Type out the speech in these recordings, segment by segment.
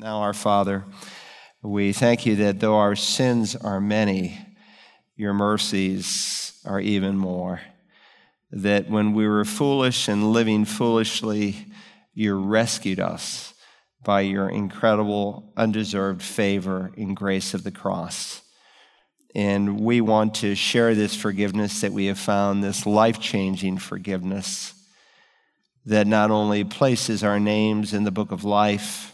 Now, our Father, we thank you that though our sins are many, your mercies are even more. That when we were foolish and living foolishly, you rescued us by your incredible, undeserved favor and grace of the cross. And we want to share this forgiveness that we have found, this life changing forgiveness that not only places our names in the book of life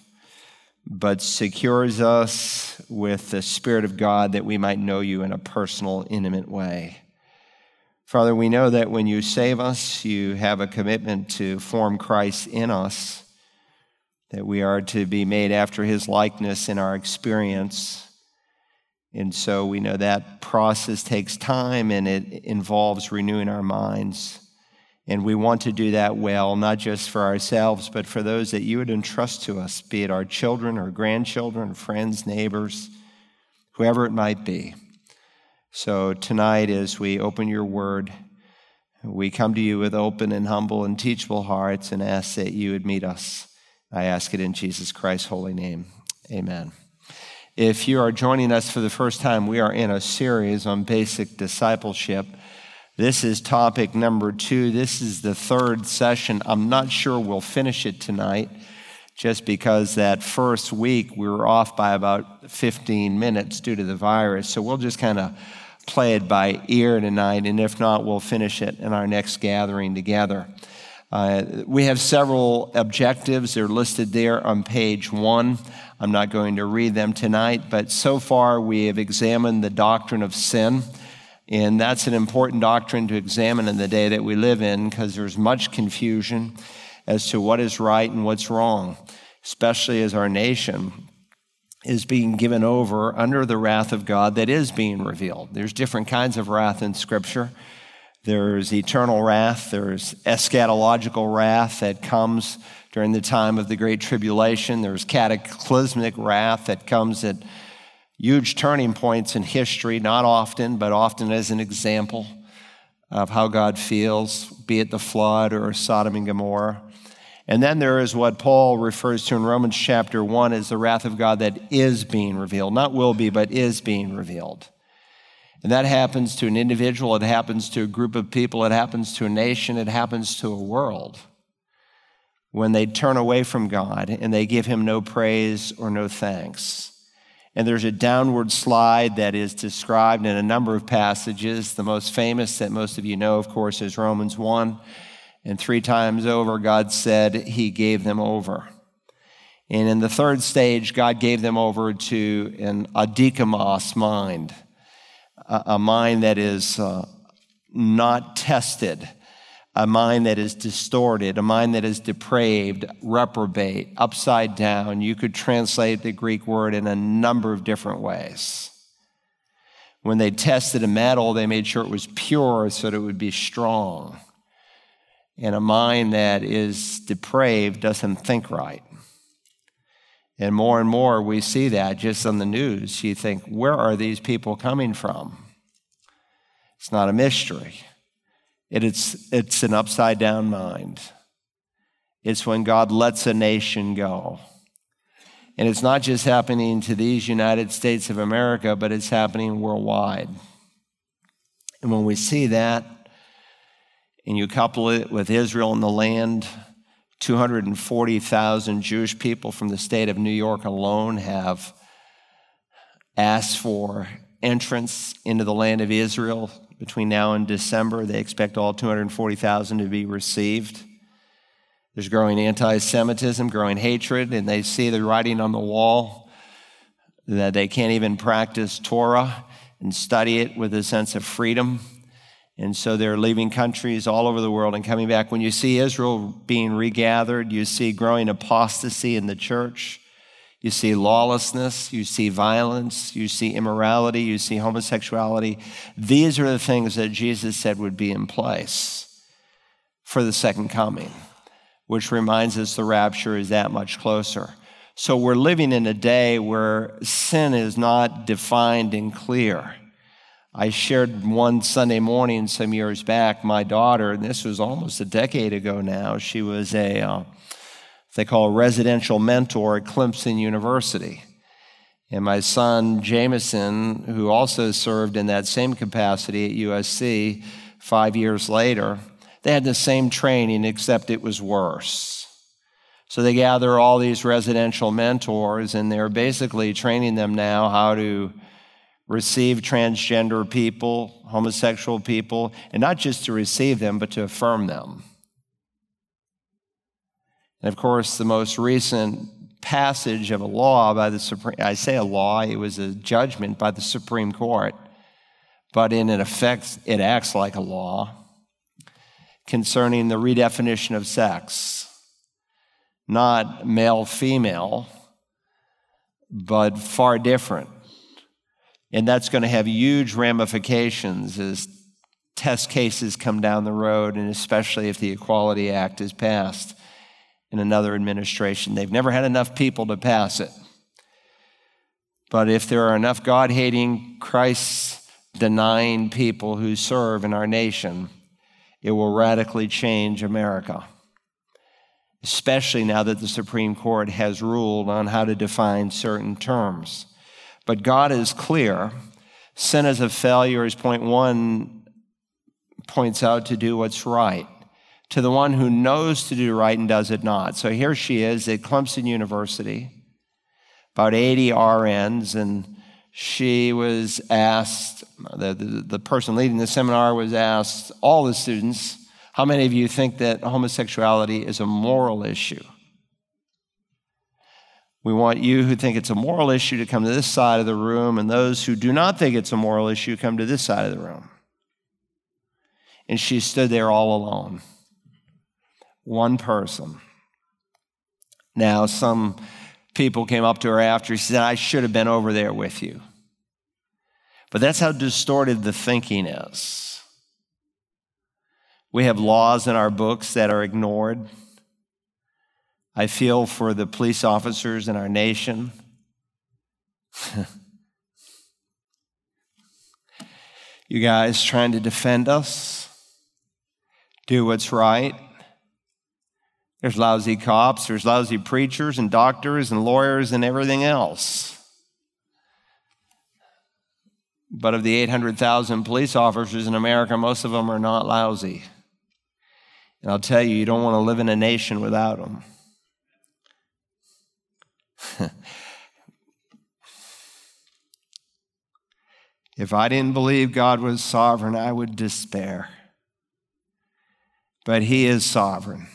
but secures us with the Spirit of God that we might know you in a personal, intimate way. Father, we know that when you save us, you have a commitment to form Christ in us, that we are to be made after his likeness in our experience. And so we know that process takes time and it involves renewing our minds. And we want to do that well, not just for ourselves, but for those that you would entrust to us, be it our children or grandchildren, friends, neighbors, whoever it might be. So tonight, as we open your word, we come to you with open and humble and teachable hearts and ask that you would meet us. I ask it in Jesus Christ's holy name. Amen. If you are joining us for the first time, we are in a series on basic discipleship. This is topic number two. This is the third session. I'm not sure we'll finish it tonight just because that first week we were off by about 15 minutes due to the virus. So we'll just kind of play it by ear tonight, and if not, we'll finish it in our next gathering together. Uh, we have several objectives. They're listed there on page one. I'm not going to read them tonight, but so far we have examined the doctrine of sin. And that's an important doctrine to examine in the day that we live in because there's much confusion as to what is right and what's wrong, especially as our nation is being given over under the wrath of God that is being revealed. There's different kinds of wrath in Scripture. There's eternal wrath, there's eschatological wrath that comes during the time of the Great Tribulation, there's cataclysmic wrath that comes at huge turning points in history, not often, but often as an example of how God feels, be it the flood or Sodom and Gomorrah. And then there is what Paul refers to in Romans chapter 1 as the wrath of God that is being revealed. Not will be, but is being revealed. And that happens to an individual, it happens to a group of people, it happens to a nation, it happens to a world. When they turn away from God and they give him no praise or no thanks. And there's a downward slide that is described in a number of passages. The most famous that most of you know, of course, is Romans 1. And three times over, God said he gave them over. And in the third stage, God gave them over to an adokimos mind, a mind that is uh, not tested a mind that is distorted, a mind that is depraved, reprobate, upside down. You could translate the Greek word in a number of different ways. When they tested a metal, they made sure it was pure so that it would be strong. And a mind that is depraved doesn't think right. And more and more we see that just on the news. You think, where are these people coming from? It's not a mystery. It's, it's an upside down mind. It's when God lets a nation go. And it's not just happening to these United States of America, but it's happening worldwide. And when we see that, and you couple it with Israel and the land, 240,000 Jewish people from the state of New York alone have asked for entrance into the land of Israel between now and December. They expect all 240,000 to be received. There's growing anti Semitism, growing hatred, and they see the writing on the wall that they can't even practice Torah and study it with a sense of freedom. And so they're leaving countries all over the world and coming back. When you see Israel being regathered, you see growing apostasy in the church. You see lawlessness, you see violence, you see immorality, you see homosexuality. These are the things that Jesus said would be in place for the second coming, which reminds us the rapture is that much closer. So we're living in a day where sin is not defined and clear. I shared one Sunday morning some years back, my daughter, and this was almost a decade ago now, she was a uh, they call a residential mentor at Clemson University. And my son, Jameson, who also served in that same capacity at USC five years later, they had the same training, except it was worse. So they gather all these residential mentors, and they're basically training them now how to receive transgender people, homosexual people, and not just to receive them, but to affirm them. And of course, the most recent passage of a law by the Supreme, I say a law, it was a judgment by the Supreme Court, but in effect, it acts like a law concerning the redefinition of sex. Not male female, but far different. And that's going to have huge ramifications as test cases come down the road, and especially if the Equality Act is passed in another administration. They've never had enough people to pass it. But if there are enough God hating, Christ denying people who serve in our nation, it will radically change America. Especially now that the Supreme Court has ruled on how to define certain terms. But God is clear. Sin is a failure, as point one points out, to do what's right to the one who knows to do right and does it not. So here she is at Clemson University, about 80 RNs, and she was asked, the, the, the, person leading the seminar was asked, all the students, how many of you think that homosexuality is a moral issue? We want you who think it's a moral issue to come to this side of the room, and those who do not think it's a moral issue come to this side of the room. And she stood there all alone one person. Now, some people came up to her after. She said, I should have been over there with you. But that's how distorted the thinking is. We have laws in our books that are ignored. I feel for the police officers in our nation. you guys trying to defend us, do what's right. There's lousy cops, there's lousy preachers and doctors and lawyers and everything else. But of the 800,000 police officers in America, most of them are not lousy. And I'll tell you, you don't want to live in a nation without them. if I didn't believe God was sovereign, I would despair. But He is sovereign.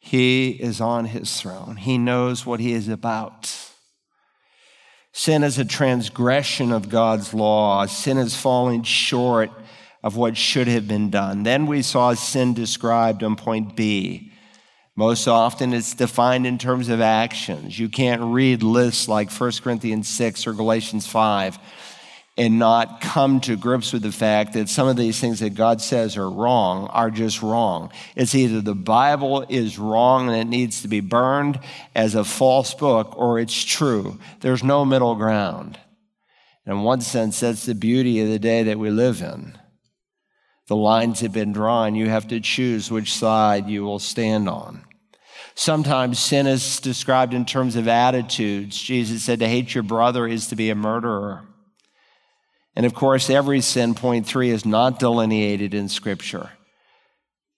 He is on his throne. He knows what he is about. Sin is a transgression of God's law. Sin is falling short of what should have been done. Then we saw sin described on point B. Most often it's defined in terms of actions. You can't read lists like 1 Corinthians 6 or Galatians 5 and not come to grips with the fact that some of these things that God says are wrong are just wrong. It's either the Bible is wrong and it needs to be burned as a false book or it's true. There's no middle ground. In one sense, that's the beauty of the day that we live in. The lines have been drawn. You have to choose which side you will stand on. Sometimes sin is described in terms of attitudes. Jesus said to hate your brother is to be a murderer. And of course, every sin, point three, is not delineated in Scripture.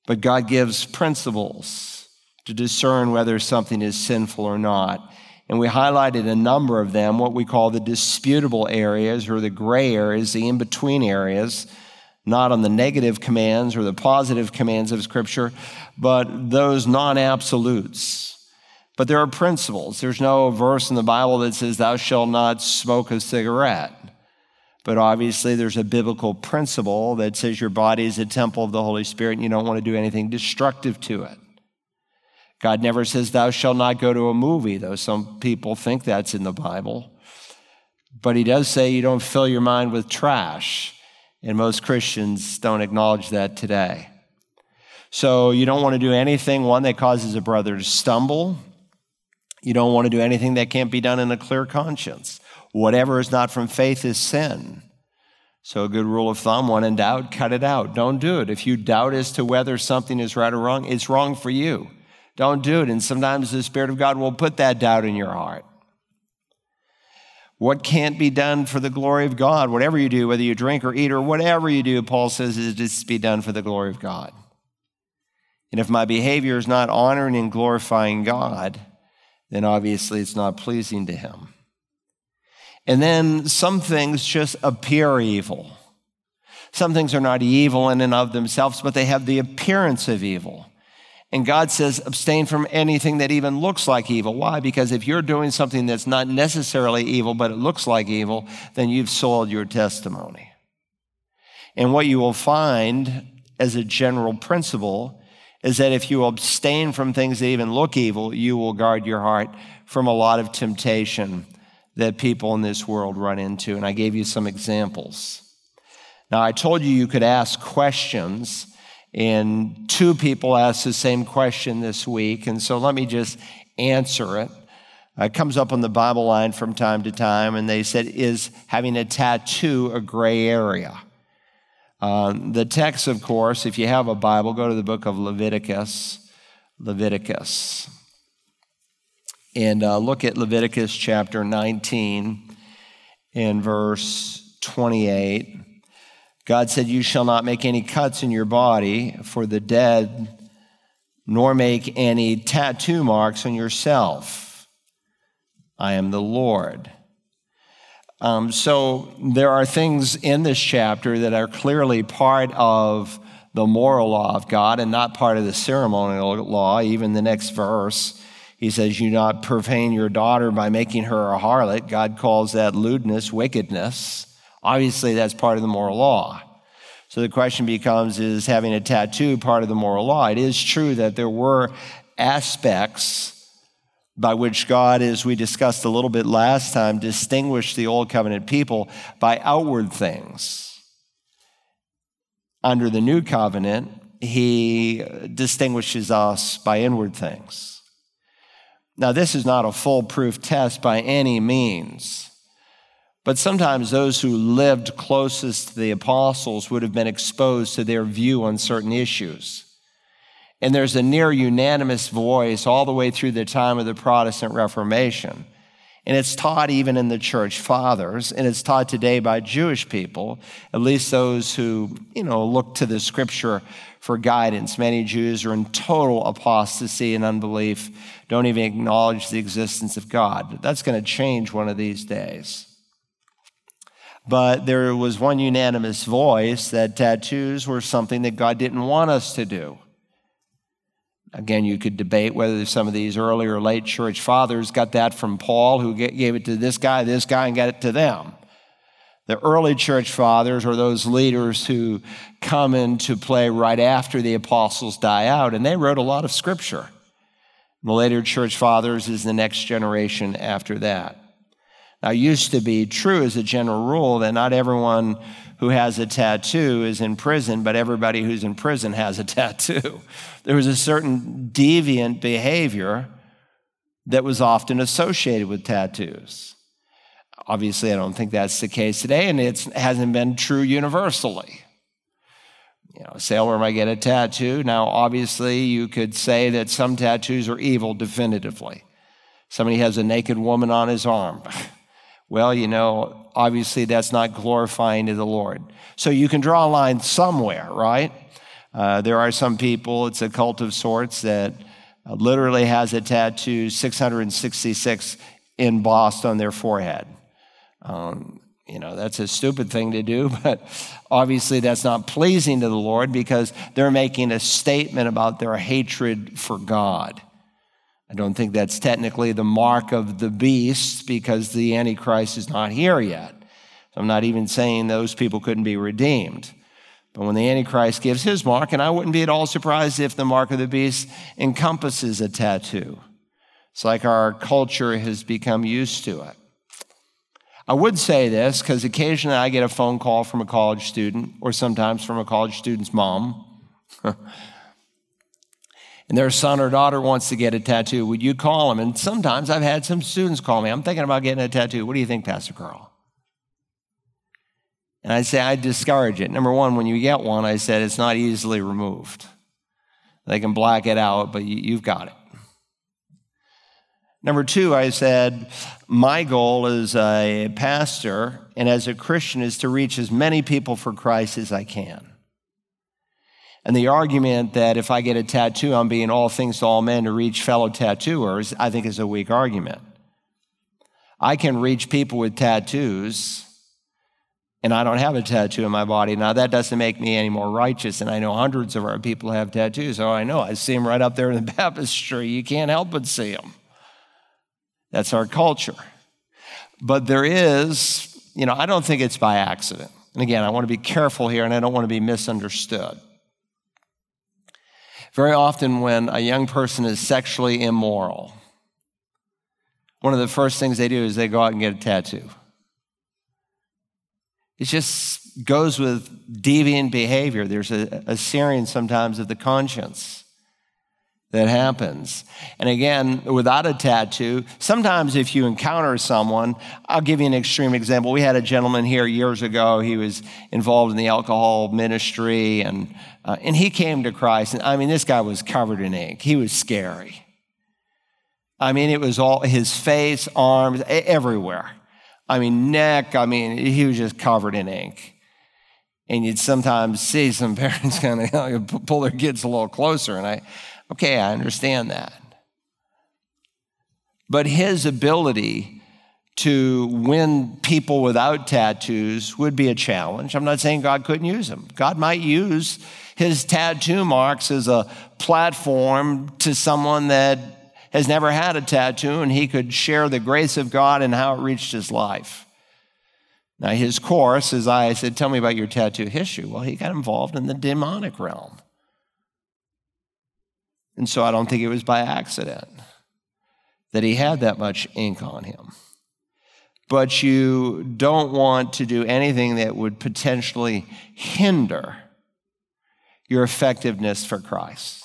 But God gives principles to discern whether something is sinful or not. And we highlighted a number of them, what we call the disputable areas or the gray areas, the in between areas, not on the negative commands or the positive commands of Scripture, but those non absolutes. But there are principles. There's no verse in the Bible that says, Thou shalt not smoke a cigarette. But obviously, there's a biblical principle that says your body is a temple of the Holy Spirit and you don't want to do anything destructive to it. God never says, Thou shalt not go to a movie, though some people think that's in the Bible. But He does say you don't fill your mind with trash. And most Christians don't acknowledge that today. So you don't want to do anything, one, that causes a brother to stumble. You don't want to do anything that can't be done in a clear conscience. Whatever is not from faith is sin. So, a good rule of thumb when in doubt, cut it out. Don't do it. If you doubt as to whether something is right or wrong, it's wrong for you. Don't do it. And sometimes the Spirit of God will put that doubt in your heart. What can't be done for the glory of God? Whatever you do, whether you drink or eat or whatever you do, Paul says, is just be done for the glory of God. And if my behavior is not honoring and glorifying God, then obviously it's not pleasing to Him. And then some things just appear evil. Some things are not evil in and of themselves, but they have the appearance of evil. And God says, abstain from anything that even looks like evil. Why? Because if you're doing something that's not necessarily evil, but it looks like evil, then you've soiled your testimony. And what you will find as a general principle is that if you abstain from things that even look evil, you will guard your heart from a lot of temptation that people in this world run into. And I gave you some examples. Now, I told you you could ask questions and two people asked the same question this week. And so let me just answer it. It comes up on the Bible line from time to time, and they said, Is having a tattoo a gray area? Um, the text, of course, if you have a Bible, go to the book of Leviticus. Leviticus. And uh, look at Leviticus chapter 19 and verse 28. God said, You shall not make any cuts in your body for the dead, nor make any tattoo marks on yourself. I am the Lord. Um, so there are things in this chapter that are clearly part of the moral law of God and not part of the ceremonial law. Even the next verse, he says, You not profane your daughter by making her a harlot. God calls that lewdness, wickedness. Obviously, that's part of the moral law. So the question becomes is having a tattoo part of the moral law? It is true that there were aspects by which God, as we discussed a little bit last time, distinguished the Old Covenant people by outward things. Under the New Covenant, He distinguishes us by inward things. Now, this is not a foolproof test by any means. But sometimes those who lived closest to the apostles would have been exposed to their view on certain issues. And there's a near unanimous voice all the way through the time of the Protestant Reformation. And it's taught even in the church fathers, and it's taught today by Jewish people, at least those who, you know, look to the scripture for guidance. Many Jews are in total apostasy and unbelief, don't even acknowledge the existence of God. That's going to change one of these days. But there was one unanimous voice that tattoos were something that God didn't want us to do. Again, you could debate whether some of these early or late church fathers got that from Paul, who gave it to this guy, this guy, and got it to them. The early church fathers are those leaders who come into play right after the apostles die out, and they wrote a lot of scripture. The later church fathers is the next generation after that. Now, used to be true as a general rule that not everyone who has a tattoo is in prison, but everybody who's in prison has a tattoo. There was a certain deviant behavior that was often associated with tattoos. Obviously, I don't think that's the case today, and it hasn't been true universally. You know, sailor might get a tattoo. Now, obviously, you could say that some tattoos are evil definitively. Somebody has a naked woman on his arm. Well, you know, obviously that's not glorifying to the Lord. So you can draw a line somewhere, right? Uh, there are some people, it's a cult of sorts, that uh, literally has a tattoo 666 embossed on their forehead. Um, you know, that's a stupid thing to do, but obviously that's not pleasing to the Lord because they're making a statement about their hatred for God. I don't think that's technically the mark of the beast because the Antichrist is not here yet. So I'm not even saying those people couldn't be redeemed. But when the Antichrist gives his mark, and I wouldn't be at all surprised if the mark of the beast encompasses a tattoo. It's like our culture has become used to it. I would say this because occasionally I get a phone call from a college student, or sometimes from a college student's mom. and their son or daughter wants to get a tattoo, would you call them? And sometimes I've had some students call me. I'm thinking about getting a tattoo. What do you think, Pastor Carl? And I say, I discourage it. Number one, when you get one, I said it's not easily removed. They can black it out, but you, have got it. Number two, I said, my goal as a pastor and as a Christian is to reach as many people for Christ as I can. And the argument that if I get a tattoo, I'm being all things to all men to reach fellow tattooers, I think is a weak argument. I can reach people with tattoos, and I don't have a tattoo in my body. Now, that doesn't make me any more righteous, and I know hundreds of our people have tattoos. Oh, I know. I see them right up there in the baptistry. You can't help but see them. That's our culture. But there is, you know, I don't think it's by accident. And again, I want to be careful here, and I don't want to be misunderstood. Very often, when a young person is sexually immoral, one of the first things they do is they go out and get a tattoo. It just goes with deviant behavior. There's a, a searing sometimes of the conscience that happens. And again, without a tattoo, sometimes if you encounter someone, I'll give you an extreme example. We had a gentleman here years ago. He was involved in the alcohol ministry, and, uh, and he came to Christ. And I mean, this guy was covered in ink, he was scary. I mean, it was all his face, arms, everywhere. I mean, neck, I mean, he was just covered in ink. And you'd sometimes see some parents kind of pull their kids a little closer. And I, Okay, I understand that. But his ability to win people without tattoos would be a challenge. I'm not saying God couldn't use him. God might use his tattoo marks as a platform to someone that has never had a tattoo and he could share the grace of God and how it reached his life. Now, his course, as I said, tell me about your tattoo history. Well, he got involved in the demonic realm. And so I don't think it was by accident that he had that much ink on him. But you don't want to do anything that would potentially hinder your effectiveness for Christ.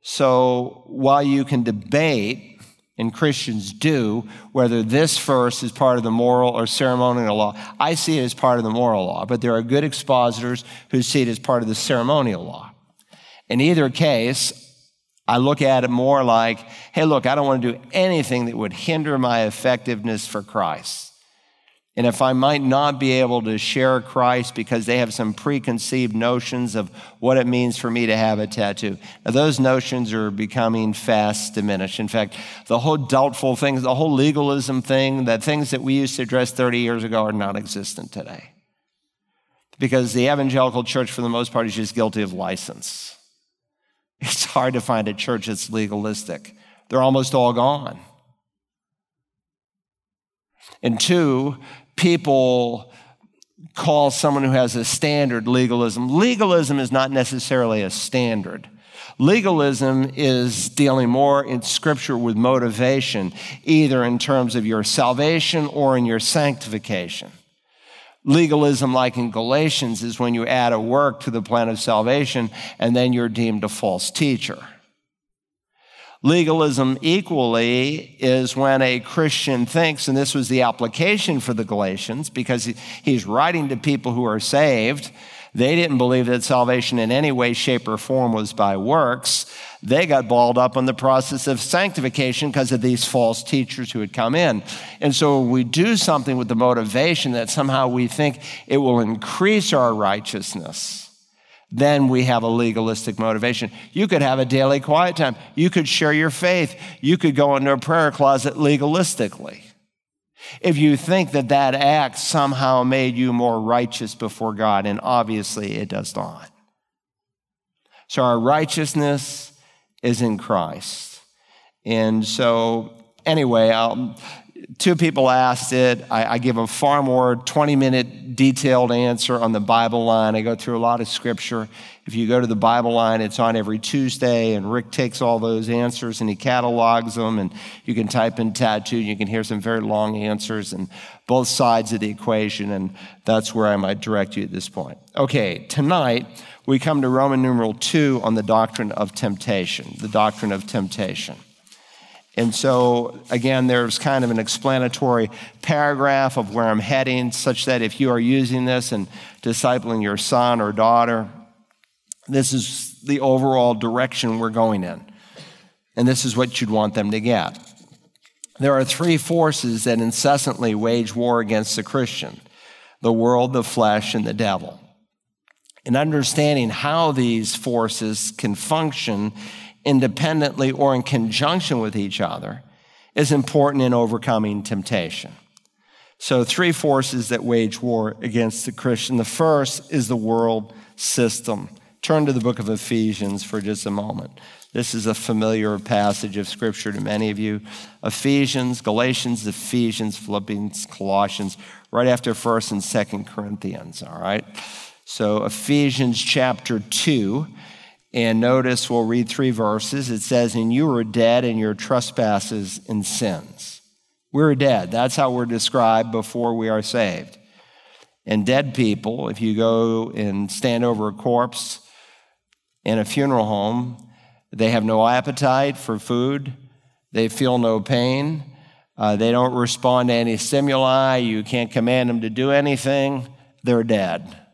So while you can debate, and Christians do, whether this verse is part of the moral or ceremonial law, I see it as part of the moral law, but there are good expositors who see it as part of the ceremonial law. In either case, I look at it more like, hey, look, I don't want to do anything that would hinder my effectiveness for Christ. And if I might not be able to share Christ because they have some preconceived notions of what it means for me to have a tattoo, now those notions are becoming fast diminished. In fact, the whole doubtful things, the whole legalism thing, the things that we used to address 30 years ago are non existent today. Because the evangelical church, for the most part, is just guilty of license. It's hard to find a church that's legalistic. They're almost all gone. And two, people call someone who has a standard legalism. Legalism is not necessarily a standard. Legalism is dealing more in scripture with motivation, either in terms of your salvation or in your sanctification. Legalism, like in Galatians, is when you add a work to the plan of salvation and then you're deemed a false teacher. Legalism equally is when a Christian thinks, and this was the application for the Galatians, because he's writing to people who are saved. They didn't believe that salvation in any way, shape, or form was by works. They got balled up on the process of sanctification because of these false teachers who had come in. And so we do something with the motivation that somehow we think it will increase our righteousness. Then we have a legalistic motivation. You could have a daily quiet time. You could share your faith. You could go into a prayer closet legalistically. If you think that that act somehow made you more righteous before God, and obviously it does not. So our righteousness is in Christ. And so, anyway, I'll, two people asked it. I, I, give a far more 20 minute detailed answer on the Bible line. I go through a lot of scripture. If you go to the Bible line, it's on every Tuesday, and Rick takes all those answers and he catalogs them. And you can type in tattoo, and you can hear some very long answers and both sides of the equation. And that's where I might direct you at this point. Okay, tonight we come to Roman numeral 2 on the doctrine of temptation, the doctrine of temptation. And so, again, there's kind of an explanatory paragraph of where I'm heading, such that if you are using this and discipling your son or daughter, this is the overall direction we're going in. And this is what you'd want them to get. There are three forces that incessantly wage war against the Christian the world, the flesh, and the devil. And understanding how these forces can function independently or in conjunction with each other is important in overcoming temptation. So, three forces that wage war against the Christian. The first is the world system. Turn to the book of Ephesians for just a moment. This is a familiar passage of scripture to many of you. Ephesians, Galatians, Ephesians, Philippians, Colossians, right after 1st and 2nd Corinthians, all right? So, Ephesians chapter 2, and notice we'll read three verses. It says, And you were dead in your trespasses and sins. We're dead. That's how we're described before we are saved. And dead people, if you go and stand over a corpse in a funeral home, they have no appetite for food. They feel no pain. Uh, they don't respond to any stimuli. You can't command them to do anything. They're dead.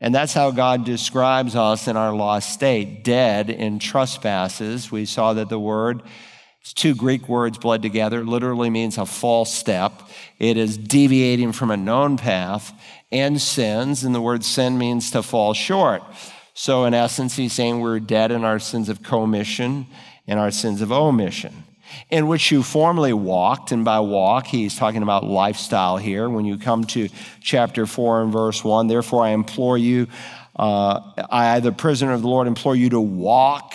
And that's how God describes us in our lost state dead in trespasses. We saw that the word, it's two Greek words bled together, literally means a false step. It is deviating from a known path and sins, and the word sin means to fall short. So, in essence, he's saying we're dead in our sins of commission and our sins of omission, in which you formerly walked. And by walk, he's talking about lifestyle here. When you come to chapter 4 and verse 1, therefore I implore you, uh, I, the prisoner of the Lord, implore you to walk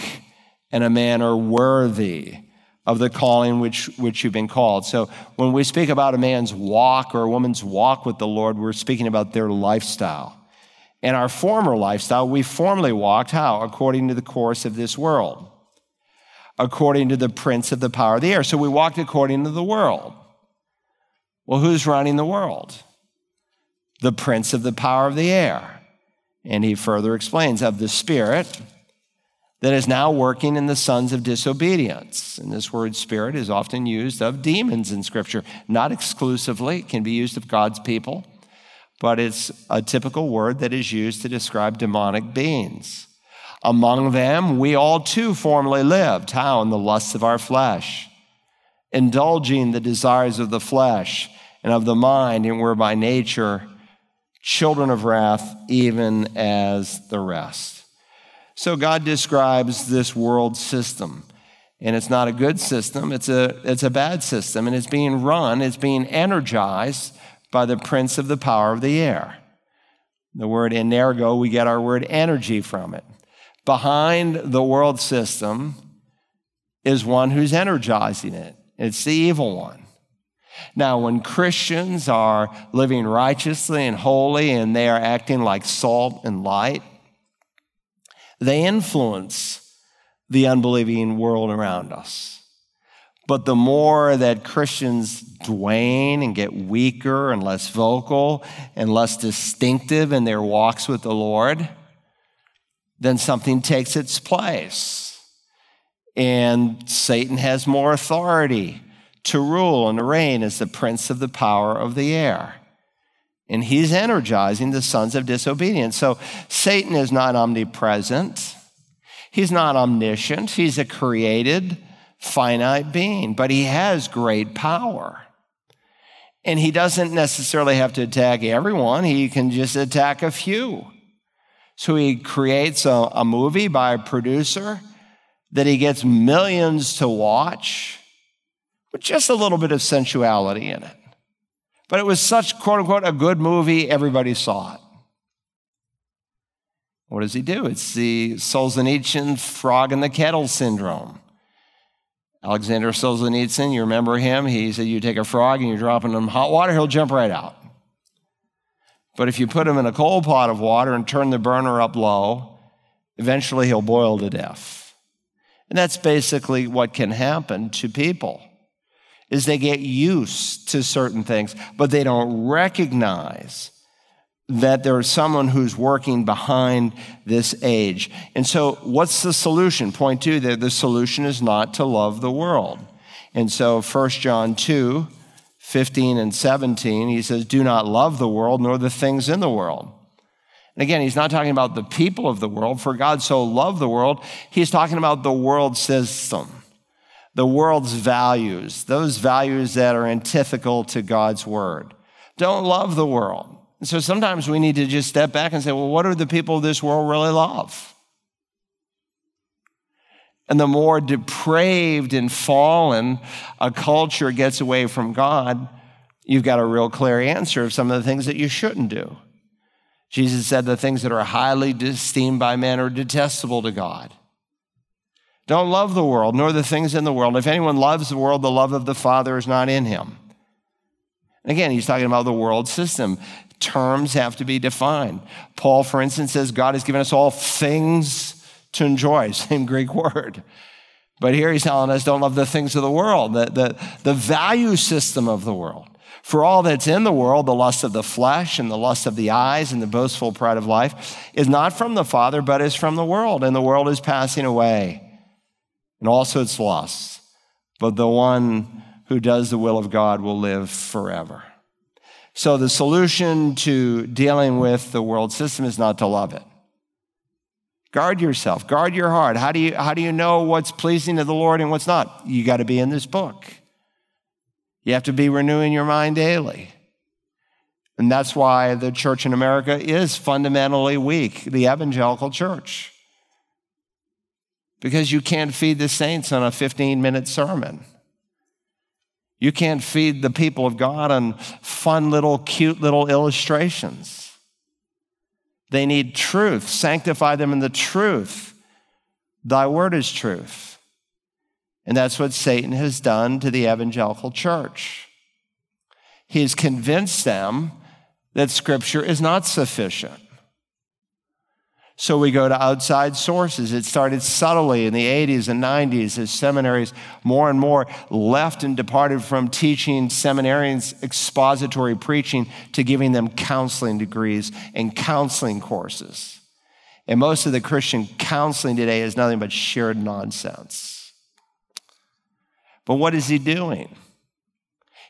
in a manner worthy of the calling which, which you've been called. So when we speak about a man's walk or a woman's walk with the Lord, we're speaking about their lifestyle. In our former lifestyle, we formerly walked how? According to the course of this world, according to the prince of the power of the air. So we walked according to the world. Well, who's running the world? The prince of the power of the air. And he further explains of the spirit that is now working in the sons of disobedience. And this word spirit is often used of demons in Scripture, not exclusively, it can be used of God's people but it's a typical word that is used to describe demonic beings. Among them, we all too formerly lived. How? In the lusts of our flesh, indulging the desires of the flesh and of the mind, and were by nature children of wrath, even as the rest. So God describes this world system. And it's not a good system, it's a, it's a bad system. And it's being run, it's being energized by the prince of the power of the air. The word energo, we get our word energy from it. Behind the world system is one who's energizing it. It's the evil one. Now, when Christians are living righteously and holy and they are acting like salt and light, they influence the unbelieving world around us. But the more that Christians wane and get weaker and less vocal and less distinctive in their walks with the Lord, then something takes its place. And Satan has more authority to rule and reign as the prince of the power of the air. And he's energizing the sons of disobedience. So Satan is not omnipresent, he's not omniscient, he's a created finite being, but he has great power. And he doesn't necessarily have to attack everyone, he can just attack a few. So he creates a, a movie by a producer that he gets millions to watch with just a little bit of sensuality in it. But it was such, quote unquote, a good movie, everybody saw it. What does he do? It's the Solzhenitsyn frog in the kettle syndrome. Alexander Solzhenitsyn, you remember him? He said, You take a frog and you drop him hot water, he'll jump right out. But if you put him in a cold pot of water and turn the burner up low, eventually he'll boil to death. And that's basically what can happen to people is they get used to certain things, but they don't recognize that there is someone who's working behind this age. And so, what's the solution? Point two, the solution is not to love the world. And so, 1 John 2 15 and 17, he says, Do not love the world nor the things in the world. And again, he's not talking about the people of the world, for God so loved the world. He's talking about the world system, the world's values, those values that are antithetical to God's word. Don't love the world. And so sometimes we need to just step back and say, well, what do the people of this world really love? And the more depraved and fallen a culture gets away from God, you've got a real clear answer of some of the things that you shouldn't do. Jesus said the things that are highly esteemed by men are detestable to God. Don't love the world, nor the things in the world. If anyone loves the world, the love of the Father is not in him. Again, he's talking about the world system. Terms have to be defined. Paul, for instance, says God has given us all things to enjoy, same Greek word. But here he's telling us don't love the things of the world, the, the, the value system of the world. For all that's in the world, the lust of the flesh and the lust of the eyes and the boastful pride of life, is not from the Father, but is from the world. And the world is passing away, and also its lusts. But the one who does the will of God will live forever. So the solution to dealing with the world system is not to love it. Guard yourself, guard your heart. How do you, how do you know what's pleasing to the Lord and what's not? You got to be in this book. You have to be renewing your mind daily. And that's why the church in America is fundamentally weak, the evangelical church. Because you can't feed the saints on a 15 minute sermon. You can't feed the people of God on fun little, cute little illustrations. They need truth. Sanctify them in the truth. Thy word is truth. And that's what Satan has done to the evangelical church. He has convinced them that Scripture is not sufficient. So we go to outside sources. It started subtly in the 80s and 90s as seminaries more and more left and departed from teaching seminarians expository preaching to giving them counseling degrees and counseling courses. And most of the Christian counseling today is nothing but sheer nonsense. But what is he doing?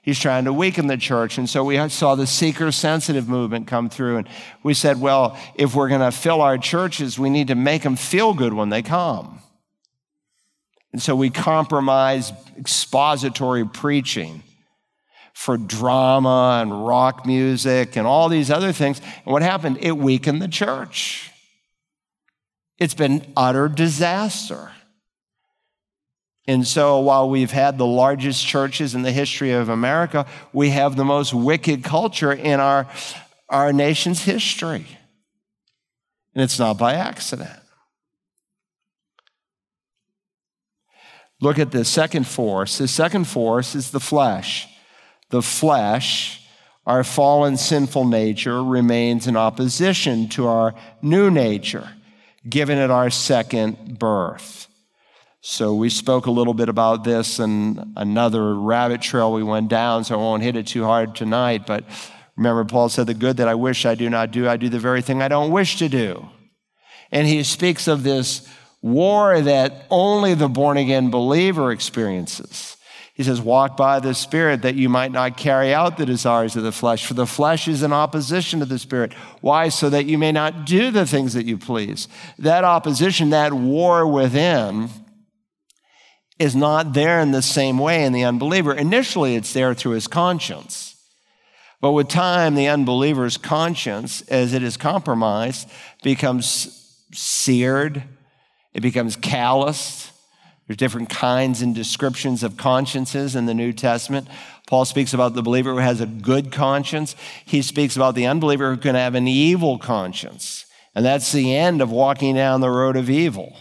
He's trying to weaken the church. And so we saw the seeker sensitive movement come through. And we said, well, if we're going to fill our churches, we need to make them feel good when they come. And so we compromised expository preaching for drama and rock music and all these other things. And what happened? It weakened the church. It's been utter disaster. And so while we've had the largest churches in the history of America, we have the most wicked culture in our, our nation's history. And it's not by accident. Look at the second force. The second force is the flesh. The flesh, our fallen sinful nature, remains in opposition to our new nature, given at our second birth. So we spoke a little bit about this and another rabbit trail we went down, so I won't hit it too hard tonight. But remember, Paul said, The good that I wish I do not do, I do the very thing I don't wish to do. And he speaks of this war that only the born again believer experiences. He says, Walk by the Spirit that you might not carry out the desires of the flesh, for the flesh is in opposition to the Spirit. Why? So that you may not do the things that you please. That opposition, that war within, is not there in the same way in the unbeliever. Initially, it's there through his conscience. But with time, the unbeliever's conscience, as it is compromised, becomes seared, it becomes calloused. There's different kinds and descriptions of consciences in the New Testament. Paul speaks about the believer who has a good conscience. He speaks about the unbeliever who can have an evil conscience. And that's the end of walking down the road of evil.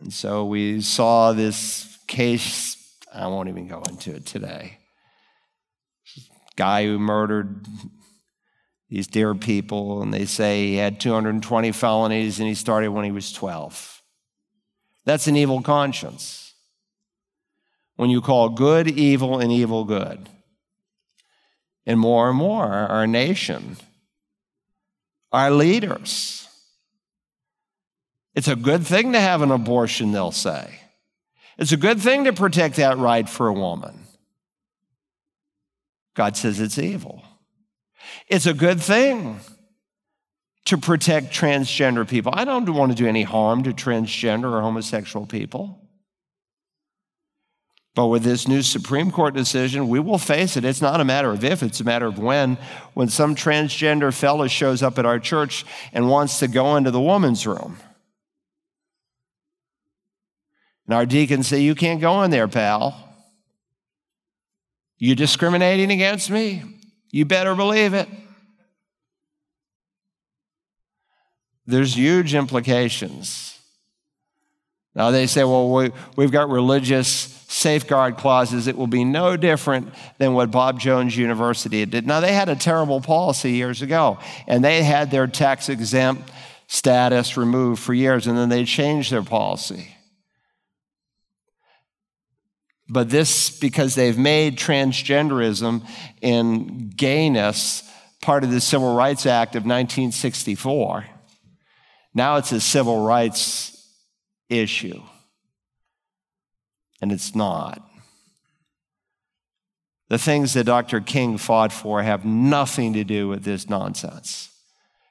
And so we saw this case, I won't even go into it today. Guy who murdered these dear people, and they say he had 220 felonies and he started when he was 12. That's an evil conscience. When you call good evil and evil good. And more and more, our nation, our leaders, it's a good thing to have an abortion, they'll say. It's a good thing to protect that right for a woman. God says it's evil. It's a good thing to protect transgender people. I don't want to do any harm to transgender or homosexual people. But with this new Supreme Court decision, we will face it. It's not a matter of if, it's a matter of when. When some transgender fellow shows up at our church and wants to go into the woman's room. And our deacons say, You can't go in there, pal. You're discriminating against me? You better believe it. There's huge implications. Now they say, well, we, we've got religious safeguard clauses. It will be no different than what Bob Jones University did. Now they had a terrible policy years ago, and they had their tax exempt status removed for years, and then they changed their policy. But this, because they've made transgenderism and gayness part of the Civil Rights Act of 1964, now it's a civil rights issue. And it's not. The things that Dr. King fought for have nothing to do with this nonsense.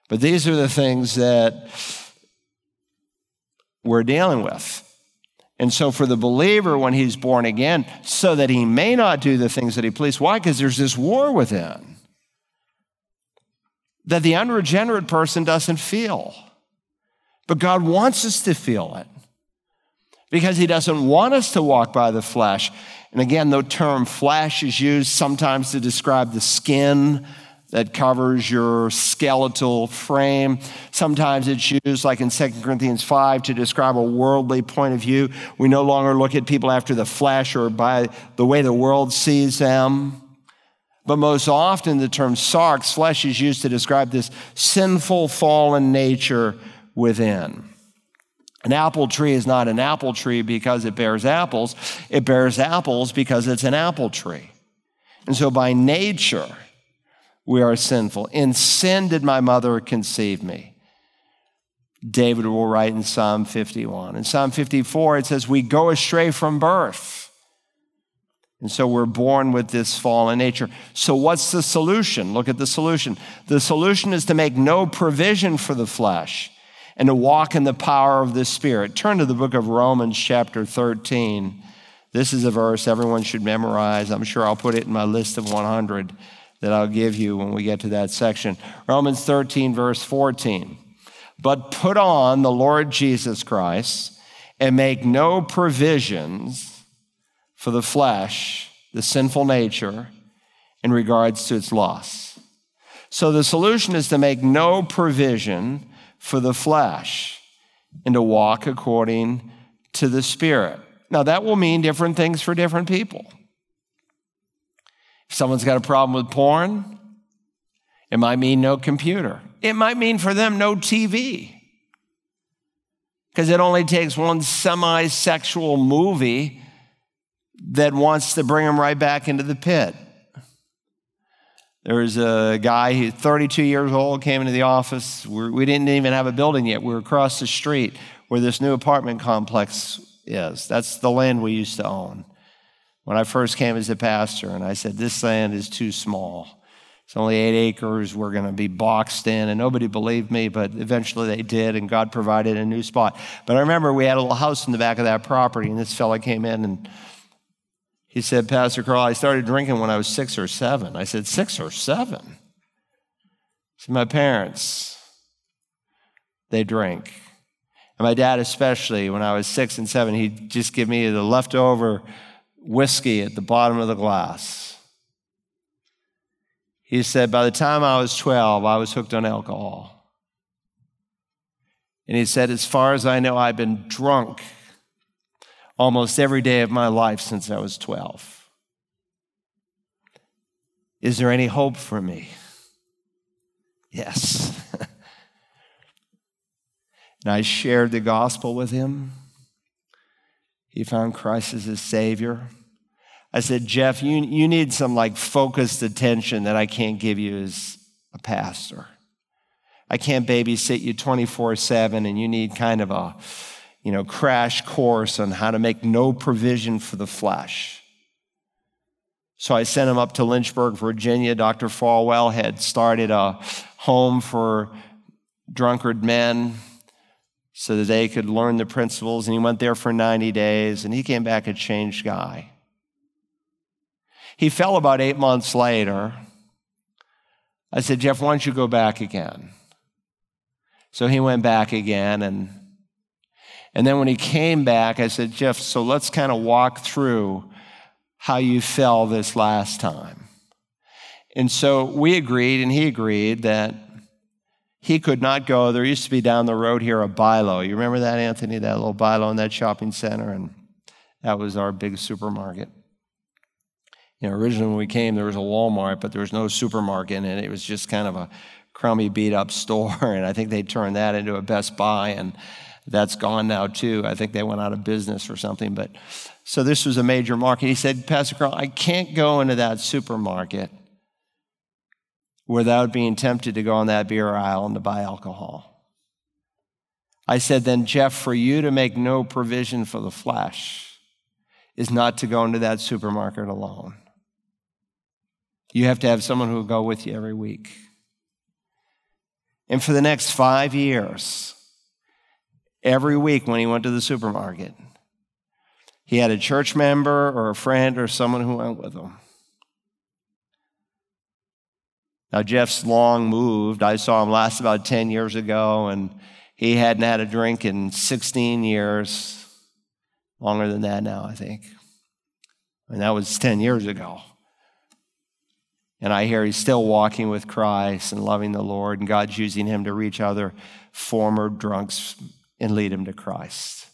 But these are the things that we're dealing with. And so, for the believer, when he's born again, so that he may not do the things that he pleases, why? Because there's this war within that the unregenerate person doesn't feel. But God wants us to feel it because he doesn't want us to walk by the flesh. And again, the term flesh is used sometimes to describe the skin that covers your skeletal frame. Sometimes it's used, like in 2 Corinthians 5, to describe a worldly point of view. We no longer look at people after the flesh or by the way the world sees them. But most often, the term sarx, flesh, is used to describe this sinful, fallen nature within. An apple tree is not an apple tree because it bears apples, it bears apples because it's an apple tree. And so, by nature, we are sinful. In sin did my mother conceive me. David will write in Psalm 51. In Psalm 54, it says, We go astray from birth. And so we're born with this fallen nature. So, what's the solution? Look at the solution. The solution is to make no provision for the flesh and to walk in the power of the Spirit. Turn to the book of Romans, chapter 13. This is a verse everyone should memorize. I'm sure I'll put it in my list of 100 that I'll give you when we get to that section. Romans 13, verse 14. But put on the Lord Jesus Christ and make no provisions for the flesh, the sinful nature, in regards to its loss. So the solution is to make no provision for the flesh and to walk according to the Spirit. Now, that will mean different things for different people. If someone's got a problem with porn, it might mean no computer. It might mean for them no TV. Because it only takes one semi sexual movie that wants to bring them right back into the pit. There was a guy, he's 32 years old, came into the office. We're, we did not even have a building yet. We were across the street where this new apartment complex is. That's the land we used to own. When I first came as a pastor, and I said, This land is too small. It's only eight acres. We're going to be boxed in. And nobody believed me, but eventually they did, and God provided a new spot. But I remember we had a little house in the back of that property, and this fella came in and he said, Pastor Carl, I started drinking when I was six or seven. I said, Six or seven? So my parents, they drink. And my dad, especially, when I was six and seven, he'd just give me the leftover whiskey at the bottom of the glass. He said, By the time I was 12, I was hooked on alcohol. And he said, As far as I know, I've been drunk almost every day of my life since I was 12. Is there any hope for me? Yes. and I shared the gospel with him. He found Christ as his Savior. I said, Jeff, you, you need some like focused attention that I can't give you as a pastor. I can't babysit you 24 7, and you need kind of a you know, crash course on how to make no provision for the flesh. So I sent him up to Lynchburg, Virginia. Dr. Falwell had started a home for drunkard men so that they could learn the principles. And he went there for 90 days and he came back a changed guy. He fell about eight months later. I said, Jeff, why don't you go back again? So he went back again and and then when he came back, I said, Jeff, so let's kind of walk through how you fell this last time. And so we agreed, and he agreed that he could not go. There used to be down the road here a Bi-Lo. You remember that, Anthony? That little Bi-Lo in that shopping center? And that was our big supermarket. You know, originally when we came, there was a Walmart, but there was no supermarket in it. It was just kind of a crummy, beat up store. And I think they turned that into a Best Buy. And that's gone now too. I think they went out of business or something. But so this was a major market. He said, Pastor Carl, I can't go into that supermarket without being tempted to go on that beer aisle and to buy alcohol. I said, then, Jeff, for you to make no provision for the flesh is not to go into that supermarket alone. You have to have someone who will go with you every week. And for the next five years, every week when he went to the supermarket. He had a church member or a friend or someone who went with him. Now, Jeff's long moved. I saw him last about 10 years ago, and he hadn't had a drink in 16 years. Longer than that now, I think. And that was 10 years ago. And I hear he's still walking with Christ and loving the Lord, and God's using him to reach other former drunks and lead him to Christ.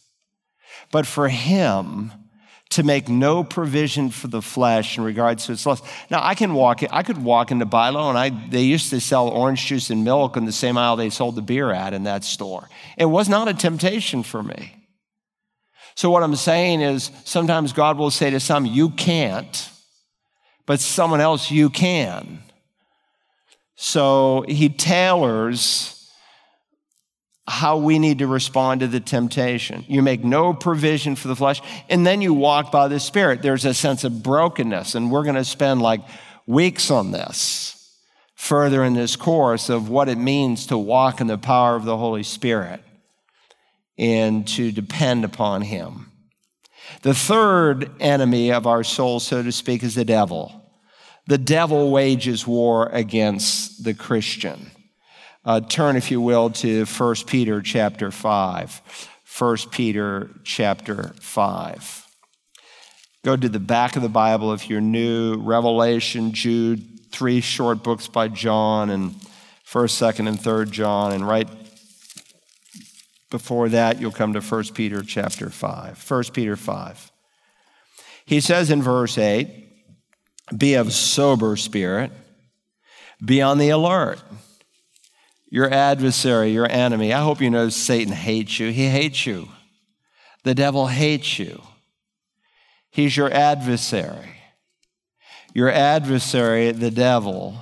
But for him to make no provision for the flesh in regards to its lust. Now I can walk I could walk into Bi-Lo and I they used to sell orange juice and milk in the same aisle they sold the beer at in that store. It was not a temptation for me. So what I'm saying is sometimes God will say to some, you can't, but someone else you can. So he tailors how we need to respond to the temptation. You make no provision for the flesh, and then you walk by the Spirit. There's a sense of brokenness, and we're going to spend like weeks on this further in this course of what it means to walk in the power of the Holy Spirit and to depend upon Him. The third enemy of our soul, so to speak, is the devil. The devil wages war against the Christian. Uh, turn, if you will, to 1 Peter chapter 5. 1 Peter chapter 5. Go to the back of the Bible if you're new. Revelation, Jude, three short books by John, and 1st, 2nd, and 3rd John. And right before that, you'll come to 1 Peter chapter 5. 1 Peter 5. He says in verse 8, Be of sober spirit, be on the alert your adversary, your enemy. I hope you know Satan hates you. He hates you. The devil hates you. He's your adversary. Your adversary, the devil,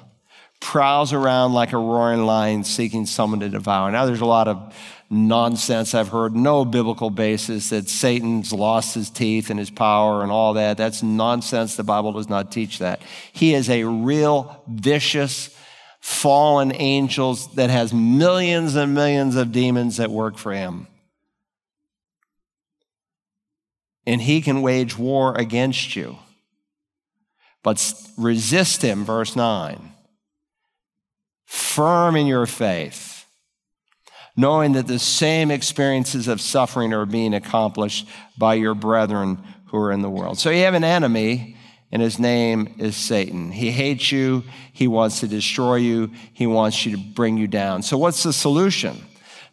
prowls around like a roaring lion seeking someone to devour. Now, there's a lot of nonsense I've heard, no biblical basis that Satan's lost his teeth and his power and all that. That's nonsense. The Bible does not teach that. He is a real vicious, fallen angels that has millions and millions of demons that work for him. And he can wage war against you. But resist him, verse 9. Firm in your faith, knowing that the same experiences of suffering are being accomplished by your brethren who are in the world. So you have an enemy and his name is Satan. He hates you, he wants to destroy you, he wants you to bring you down. So, what's the solution?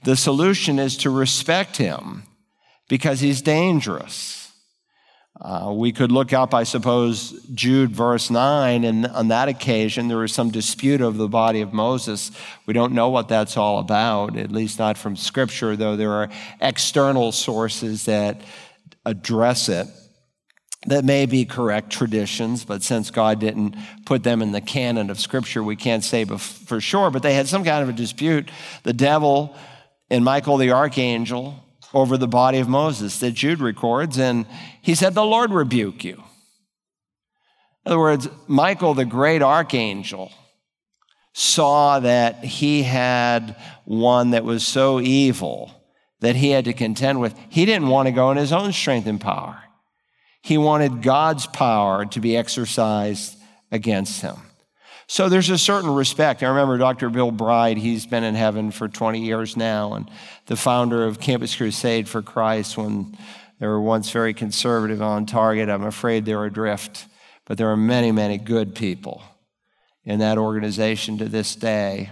The solution is to respect him because he's dangerous. Uh, we could look up, I suppose, Jude verse 9, and on that occasion there was some dispute over the body of Moses. We don't know what that's all about, at least not from Scripture, though there are external sources that address it that may be correct traditions, but since God didn't put them in the canon of Scripture, we can't say for sure. But they had some kind of a dispute. The devil and Michael the archangel over the body of Moses that Jude records, and he said, The Lord rebuke you. In other words, Michael, the great archangel, saw that he had one that was so evil that he had to contend with. He didn't want to go in his own strength and power. He wanted God's power to be exercised against him. So there's a certain respect. I remember Dr. Bill Bright, he's been in heaven for 20 years now, and the founder of Campus Crusade for Christ when they were once very conservative on target. I'm afraid they're adrift, but there are many, many good people in that organization to this day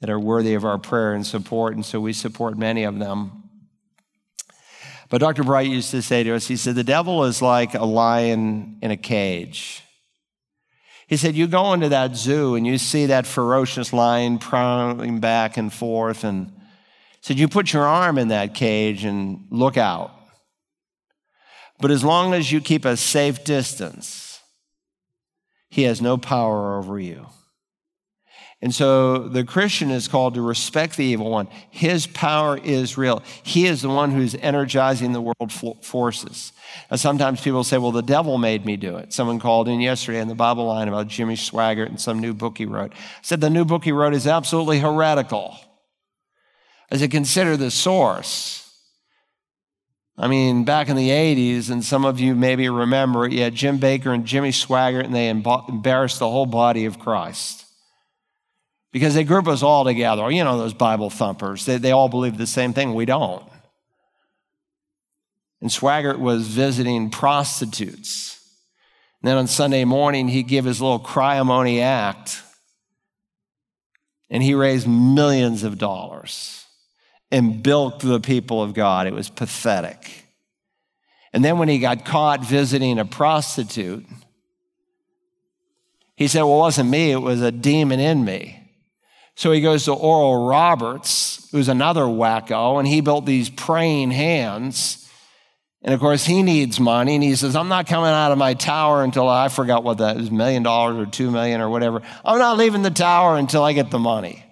that are worthy of our prayer and support, and so we support many of them. But Dr. Bright used to say to us, he said, The devil is like a lion in a cage. He said, You go into that zoo and you see that ferocious lion prowling back and forth, and said, You put your arm in that cage and look out. But as long as you keep a safe distance, he has no power over you. And so the Christian is called to respect the evil one. His power is real. He is the one who's energizing the world forces. Now, sometimes people say, well, the devil made me do it. Someone called in yesterday in the Bible line about Jimmy Swaggart and some new book he wrote. Said, the new book he wrote is absolutely heretical. I said, consider the source. I mean, back in the 80s, and some of you maybe remember it, you had Jim Bakker and Jimmy Swaggart, and they embarrassed the whole body of Christ because they group us all together. You know, those Bible thumpers, they, they all believe the same thing. We don't. And Swaggart was visiting prostitutes. And then on Sunday morning, he'd give his little cryomony act, and he raised millions of dollars and bilked the people of God. It was pathetic. And then when he got caught visiting a prostitute, he said, Well, it wasn't me, it was a demon in me. So he goes to Oral Roberts, who's another wacko, and he built these praying hands. And of course, he needs money, and he says, I'm not coming out of my tower until I forgot what that is, million dollars or two million or whatever. I'm not leaving the tower until I get the money.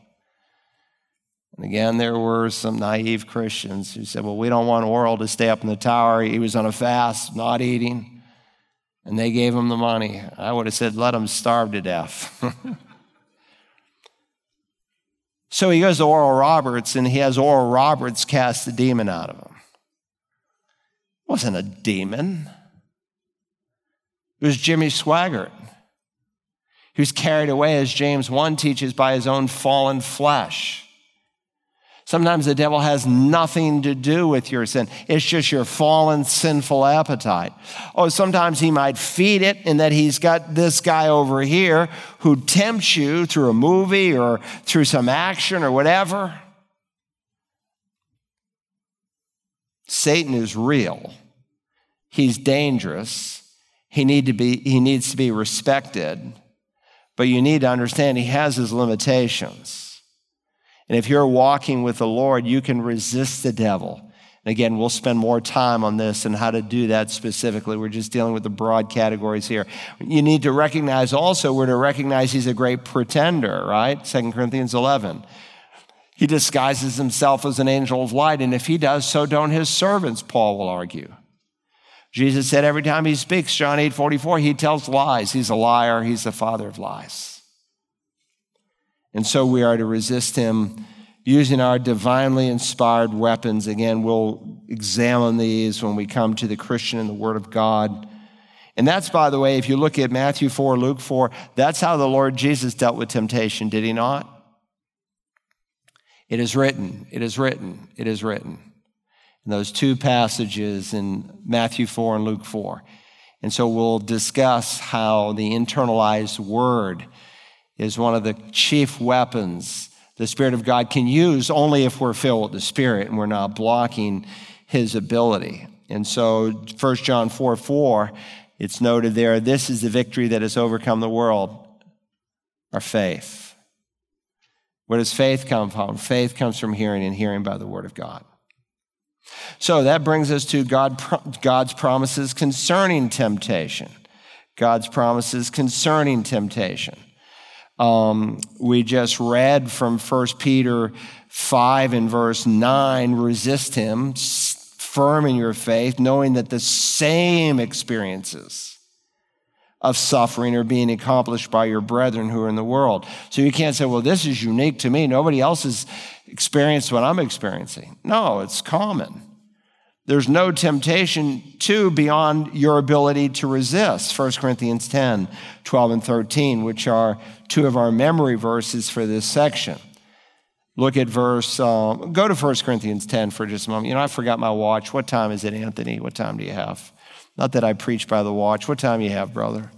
And again, there were some naive Christians who said, Well, we don't want Oral to stay up in the tower. He was on a fast, not eating. And they gave him the money. I would have said, Let him starve to death. So he goes to Oral Roberts and he has Oral Roberts cast the demon out of him. It wasn't a demon. It was Jimmy Swaggart. Was carried away, as James 1 teaches, by his own fallen flesh. Sometimes the devil has nothing to do with your sin. It's just your fallen sinful appetite. Oh, sometimes he might feed it in that he's got this guy over here who tempts you through a movie or through some action or whatever. Satan is real. He's dangerous. He, need to be, he needs to be respected. But you need to understand he has his limitations. And if you're walking with the Lord, you can resist the devil. And again, we'll spend more time on this and how to do that specifically. We're just dealing with the broad categories here. You need to recognize also, we're to recognize he's a great pretender, right? 2 Corinthians 11. He disguises himself as an angel of light, and if he does, so don't his servants, Paul will argue. Jesus said every time he speaks, John 8 44, he tells lies. He's a liar, he's the father of lies. And so we are to resist him using our divinely inspired weapons. Again, we'll examine these when we come to the Christian and the Word of God. And that's, by the way, if you look at Matthew 4, Luke 4, that's how the Lord Jesus dealt with temptation, did he not? It is written, it is written, it is written. Those two passages in Matthew 4 and Luke 4. And so we'll discuss how the internalized word is one of the chief weapons the Spirit of God can use only if we're filled with the Spirit and we're not blocking His ability. And so 1 John 4 4, it's noted there, this is the victory that has overcome the world, our faith. Where does faith come from? Faith comes from hearing and hearing by the Word of God. So that brings us to God, God's promises concerning temptation. God's promises concerning temptation. Um, we just read from 1 Peter 5 and verse 9 resist him, firm in your faith, knowing that the same experiences of suffering are being accomplished by your brethren who are in the world. So you can't say, well, this is unique to me. Nobody else has experienced what I'm experiencing. No, it's common. There's no temptation, too, beyond your ability to resist. 1 Corinthians 10, 12, and 13, which are two of our memory verses for this section. Look at verse, um, go to 1 Corinthians 10 for just a moment. You know, I forgot my watch. What time is it, Anthony? What time do you have? Not that I preach by the watch. What time do you have, brother?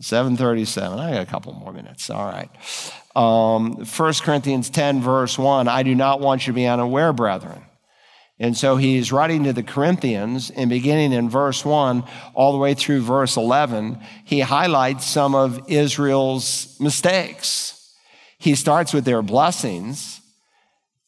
737. I got a couple more minutes. All right. Um, 1 Corinthians 10, verse 1 I do not want you to be unaware, brethren. And so he's writing to the Corinthians, and beginning in verse 1 all the way through verse 11, he highlights some of Israel's mistakes. He starts with their blessings,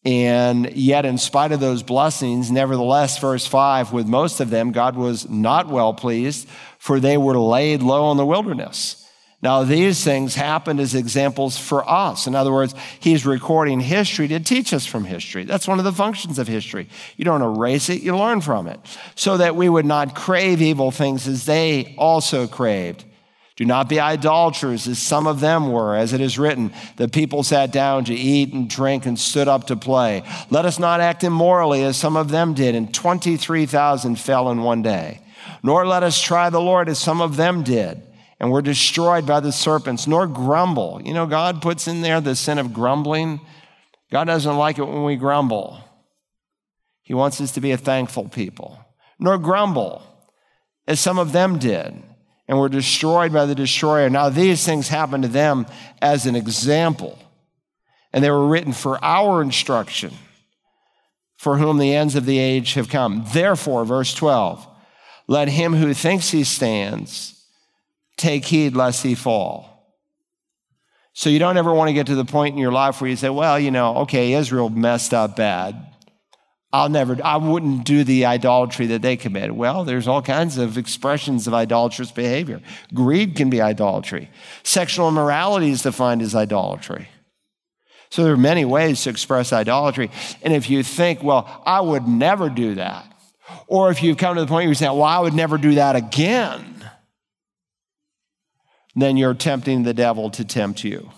and yet, in spite of those blessings, nevertheless, verse 5, with most of them, God was not well pleased, for they were laid low in the wilderness. Now, these things happened as examples for us. In other words, he's recording history to teach us from history. That's one of the functions of history. You don't erase it, you learn from it. So that we would not crave evil things as they also craved. Do not be idolaters, as some of them were, as it is written. The people sat down to eat and drink and stood up to play. Let us not act immorally, as some of them did, and 23,000 fell in one day. Nor let us try the Lord, as some of them did and were destroyed by the serpents, nor grumble. You know, God puts in there the sin of grumbling. God doesn't like it when we grumble. He wants us to be a thankful people. Nor grumble, as some of them did, and were destroyed by the destroyer. Now, these things happened to them as an example, and they were written for our instruction, for whom the ends of the age have come. Therefore, verse 12, let him who thinks he stands take heed lest he fall. So you don't ever want to get to the point in your life where you say, well, you know, okay, Israel messed up bad. I'll never, I wouldn't do the idolatry that they committed. Well, there's all kinds of expressions of idolatrous behavior. Greed can be idolatry. Sexual immorality is defined as idolatry. So there are many ways to express idolatry. And if you think, well, I would never do that, or if you've come to the point where you say, well, I would never do that again, then you're tempting the devil to tempt you.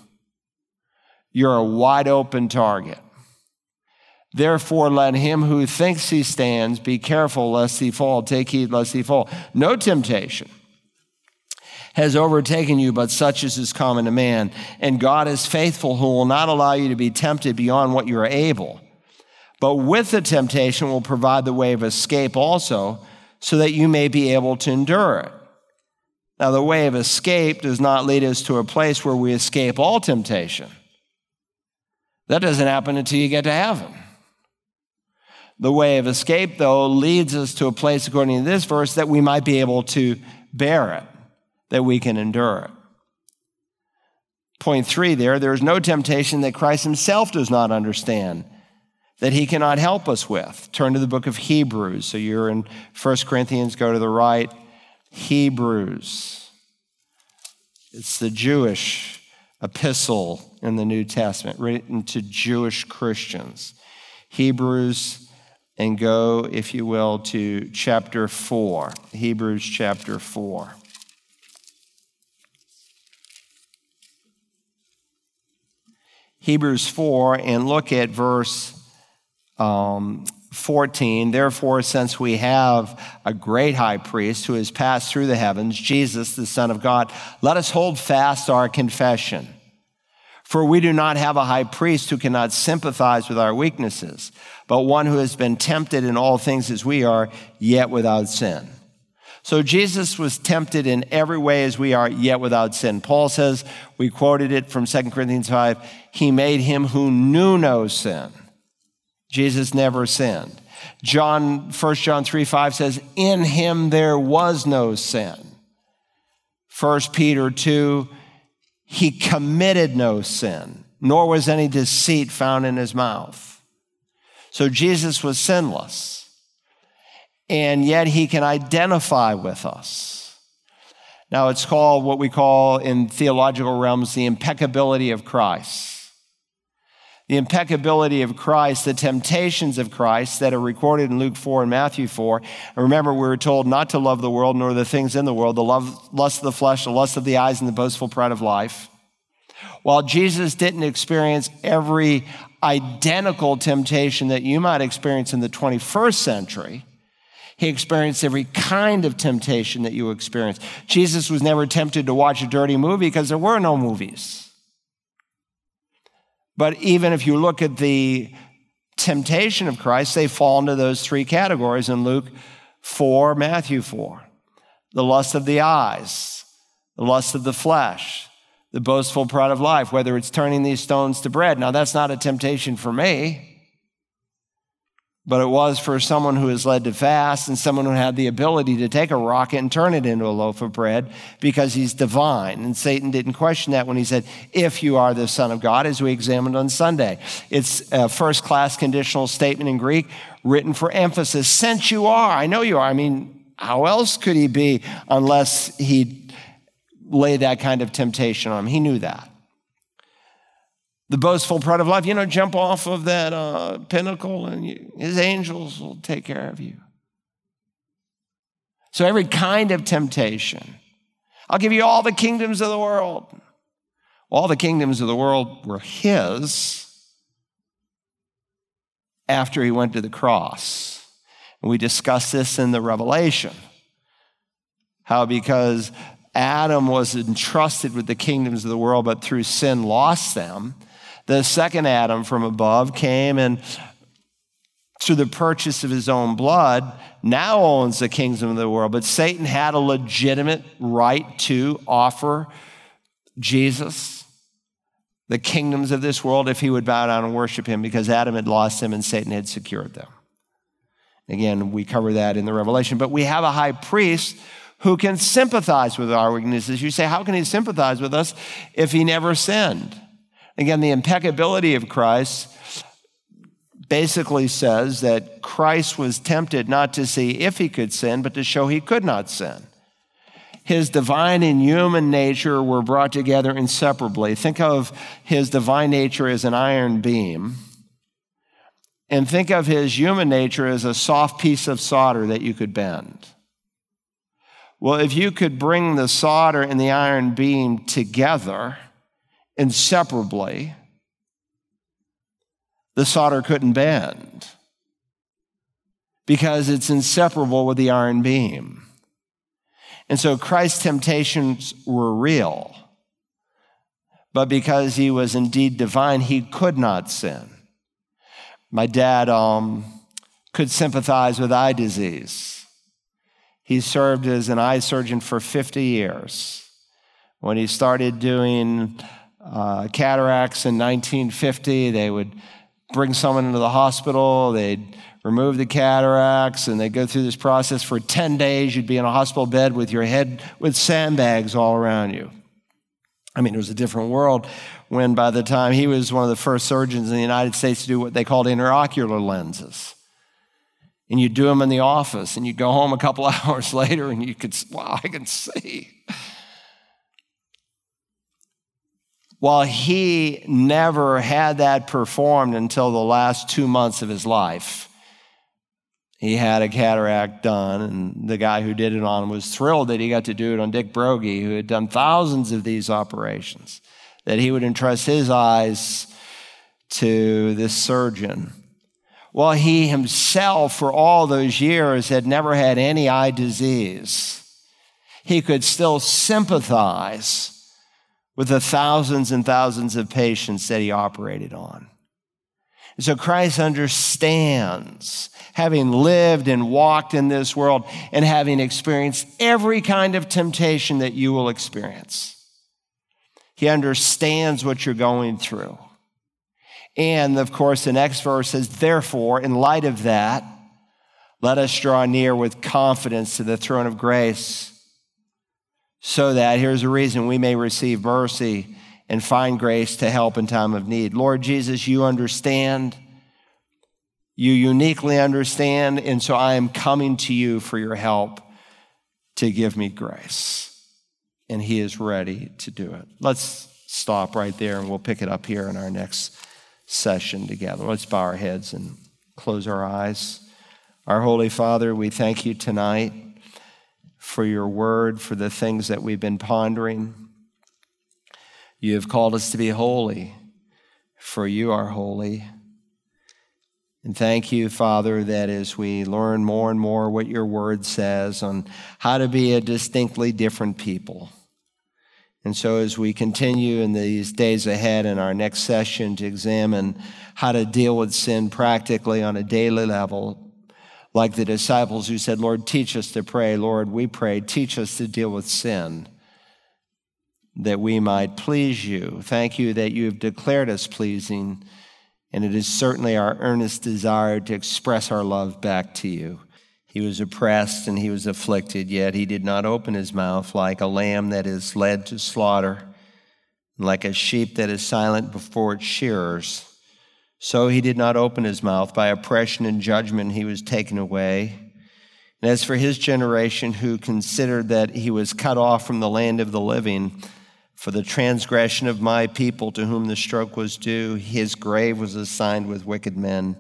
You're a wide open target. Therefore, let him who thinks he stands be careful lest he fall. Take heed lest he fall. No temptation has overtaken you, but such as is common to man. And God is faithful, who will not allow you to be tempted beyond what you are able. But with the temptation will provide the way of escape also, so that you may be able to endure it. Now, the way of escape does not lead us to a place where we escape all temptation. That doesn't happen until you get to heaven. The way of escape, though, leads us to a place, according to this verse, that we might be able to bear it, that we can endure it. Point three there there is no temptation that Christ himself does not understand, that he cannot help us with. Turn to the book of Hebrews. So you're in 1 Corinthians, go to the right. Hebrews. It's the Jewish epistle in the New Testament written to Jewish Christians. Hebrews, and go, if you will, to chapter 4. Hebrews chapter 4. Hebrews 4, and look at verse um, 14, therefore, since we have a great high priest who has passed through the heavens, Jesus, the Son of God, let us hold fast our confession. For we do not have a high priest who cannot sympathize with our weaknesses, but one who has been tempted in all things as we are, yet without sin. So Jesus was tempted in every way as we are, yet without sin. Paul says, we quoted it from 2 Corinthians 5, he made him who knew no sin Jesus never sinned. John, 1 John 3 5 says, In him there was no sin. 1 Peter 2, he committed no sin, nor was any deceit found in his mouth. So Jesus was sinless, and yet he can identify with us. Now, it's called what we call in theological realms the impeccability of Christ the impeccability of Christ, the temptations of Christ that are recorded in Luke 4 and Matthew 4. And remember, we were told not to love the world nor the things in the world, the love, lust of the flesh, the lust of the eyes, and the boastful pride of life. While Jesus didn't experience every identical temptation that you might experience in the 21st century, he experienced every kind of temptation that you experience. Jesus was never tempted to watch a dirty movie because there were no movies. But even if you look at the temptation of Christ, they fall into those three categories in Luke 4, Matthew 4 the lust of the eyes, the lust of the flesh, the boastful pride of life, whether it's turning these stones to bread. Now, that's not a temptation for me but it was for someone who is led to fast and someone who had the ability to take a rocket and turn it into a loaf of bread because he's divine. And Satan didn't question that when he said, If you are the Son of God, as we examined on Sunday. It's a first class conditional statement in Greek written for emphasis. Since you are, I know you are. I mean, how else could he be unless he laid that kind of temptation on him? He knew that the boastful pride of life, you know, jump off of that uh, pinnacle and you, his angels will take care of you. So, every kind of temptation. I'll give you all the kingdoms of the world. All the kingdoms of the world were his after he went to the cross. And we discussed this in the Revelation. How because Adam was entrusted with the kingdoms of the world, but through sin lost them the second Adam from above came and through the purchase of his own blood, now owns the kingdom of the world. But Satan had a legitimate right to offer Jesus the kingdoms of this world if he would bow down and worship him because Adam had lost them and Satan had secured them. Again, we cover that in the Revelation. But we have a high priest who can sympathize with our weaknesses. You say, how can he sympathize with us if he never sinned? Again, the impeccability of Christ basically says that Christ was tempted not to see if he could sin, but to show he could not sin. His divine and human nature were brought together inseparably. Think of his divine nature as an iron beam, and think of his human nature as a soft piece of solder that you could bend. Well, if you could bring the solder and the iron beam together, inseparably, the solder couldn't bend because it's inseparable with the iron beam. And so Christ's temptations were real, but because he was indeed divine, he could not sin. My dad um, could sympathize with eye disease. He served as an eye surgeon for 50 years. When he started doing uh, cataracts in 1950. They would bring someone into the hospital, they'd remove the cataracts, and they'd go through this process for 10 days. You'd be in a hospital bed with your head with sandbags all around you. I mean, it was a different world when by the time he was one of the first surgeons in the United States to do what they called intraocular lenses. And you'd do them in the office, and you'd go home a couple hours later, and you could, wow, I can see. While he never had that performed until the last two months of his life. He had a cataract done, and the guy who did it on him was thrilled that he got to do it on Dick Broggi, who had done thousands of these operations, that he would entrust his eyes to this surgeon. While he himself, for all those years, had never had any eye disease, he could still sympathize with the thousands and thousands of patients that he operated on. And so Christ understands, having lived and walked in this world and having experienced every kind of temptation that you will experience. He understands what you're going through. And of course, the next verse says, Therefore, in light of that, let us draw near with confidence to the throne of grace so that, here's a reason, we may receive mercy and find grace to help in time of need. Lord Jesus, you understand. You uniquely understand, and so I am coming to you for your help to give me grace. And He is ready to do it. Let's stop right there and we'll pick it up here in our next session together. Let's bow our heads and close our eyes. Our Holy Father, we thank you tonight for your word, for the things that we've been pondering. You have called us to be holy, for you are holy. And thank you, Father, that as we learn more and more what your word says on how to be a distinctly different people. And so, as we continue in these days ahead in our next session to examine how to deal with sin practically on a daily level, like the disciples who said, Lord, teach us to pray. Lord, we pray, teach us to deal with sin that we might please you. Thank you that you have declared us pleasing and it is certainly our earnest desire to express our love back to you. He was oppressed and he was afflicted, yet he did not open his mouth like a lamb that is led to slaughter, like a sheep that is silent before its shearers. So he did not open his mouth. By oppression and judgment he was taken away. And as for his generation, who considered that he was cut off from the land of the living, for the transgression of my people to whom the stroke was due, his grave was assigned with wicked men,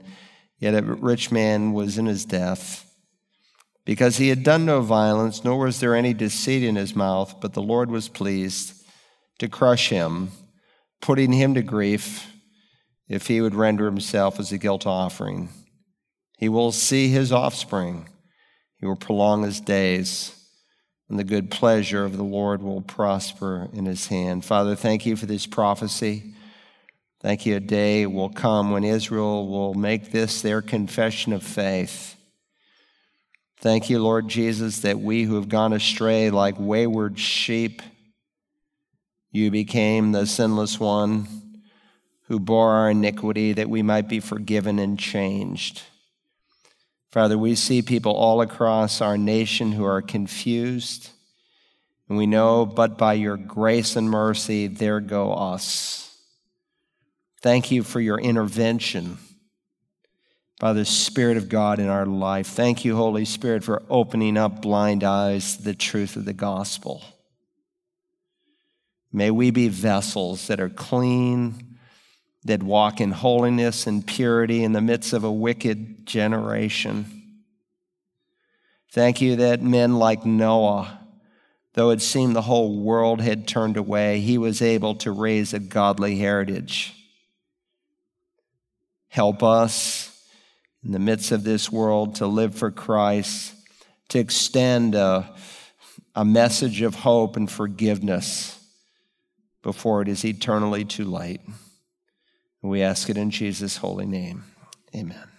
yet a rich man was in his death. Because he had done no violence, nor was there any deceit in his mouth, but the Lord was pleased to crush him, putting him to grief, if he would render himself as a guilt offering. He will see his offspring, he will prolong his days and the good pleasure of the Lord will prosper in his hand. Father, thank you for this prophecy. Thank you, a day will come when Israel will make this their confession of faith. Thank you, Lord Jesus, that we who have gone astray like wayward sheep, you became the sinless one who bore our iniquity that we might be forgiven and changed. Father, we see people all across our nation who are confused. And we know, but by your grace and mercy, there go us. Thank you for your intervention by the Spirit of God in our life. Thank you, Holy Spirit, for opening up blind eyes to the truth of the gospel. May we be vessels that are clean that walk in holiness and purity in the midst of a wicked generation. Thank you that men like Noah, though it seemed the whole world had turned away, he was able to raise a godly heritage. Help us in the midst of this world to live for Christ, to extend a, a message of hope and forgiveness before it is eternally too late. We ask it in Jesus' holy name. Amen.